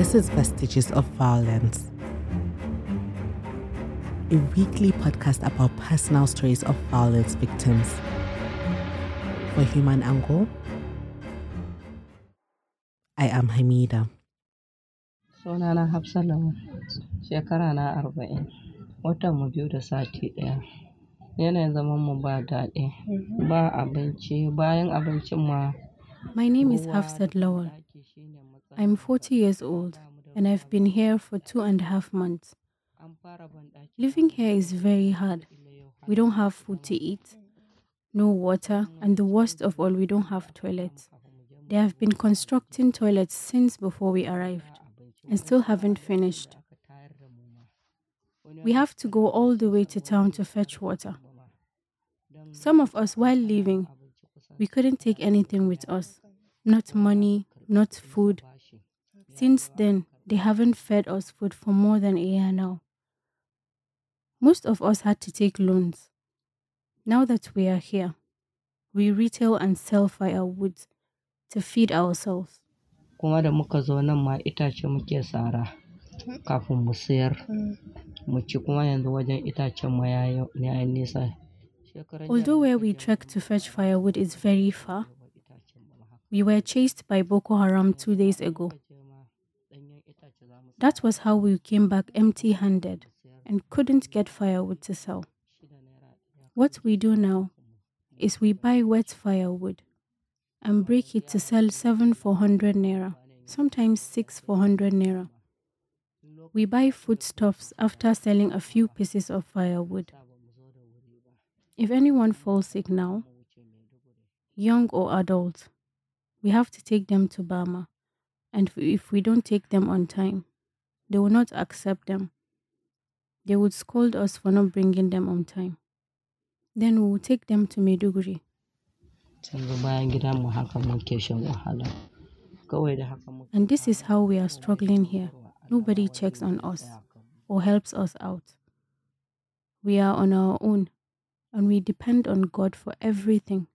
This is Vestiges of Violence, a weekly podcast about personal stories of violence victims. For HumAngle, I am Hamida. Sunana Hafsa Lawan, shekara na arba'in, watan mu biyu da sati ɗaya. Yanayin zaman mu ba daɗi, ba abinci, bayan abincin ma. My name is Hafsat Lawal. I'm 40 years old and I've been here for two and a half months. Living here is very hard. We don't have food to eat, no water, and the worst of all, we don't have toilets. They have been constructing toilets since before we arrived and still haven't finished. We have to go all the way to town to fetch water. Some of us, while leaving, we couldn't take anything with us not money, not food. Since then, they haven't fed us food for more than a year now. Most of us had to take loans. Now that we are here, we retail and sell firewood to feed ourselves. Kuma da muka zo nan ma itace muke sara kafin mu sayar. Mu ci kuma yanzu wajen itacen ma ya yi nisa. Although where we trek to fetch firewood is very far, we were chased by Boko Haram two days ago. That was how we came back empty handed and couldn't get firewood to sell. What we do now is we buy wet firewood and break it to sell 7 for 100 naira, sometimes 6 for 100 naira. We buy foodstuffs after selling a few pieces of firewood. If anyone falls sick now, young or adult, we have to take them to Bama. And if we don't take them on time, they will not accept them. They would scold us for not bringing them on time. Then we will take them to muke. And this is how we are struggling here. Nobody checks on us or helps us out. We are on our own and we depend on God for everything.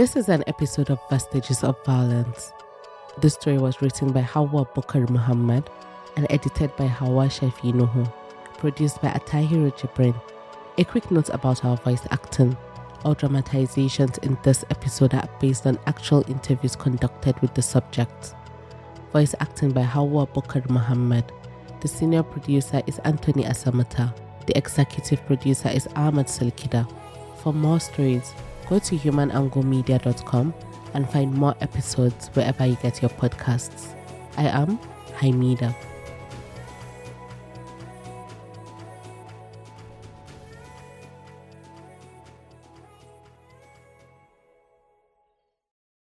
This is an episode of Vestiges of Violence. This story was written by Hawa Bukar Muhammad and edited by Hawa Shafi Nuhu, produced by Atahiru Jibrin. A quick note about our voice acting. All dramatizations in this episode are based on actual interviews conducted with the subjects. Voice acting by Hawa Bukar Muhammad. The senior producer is Anthony Asamata. The executive producer is Ahmad Salkida. For more stories, go to humanglemedia.com and find more episodes wherever you get your podcasts. I am Haimida.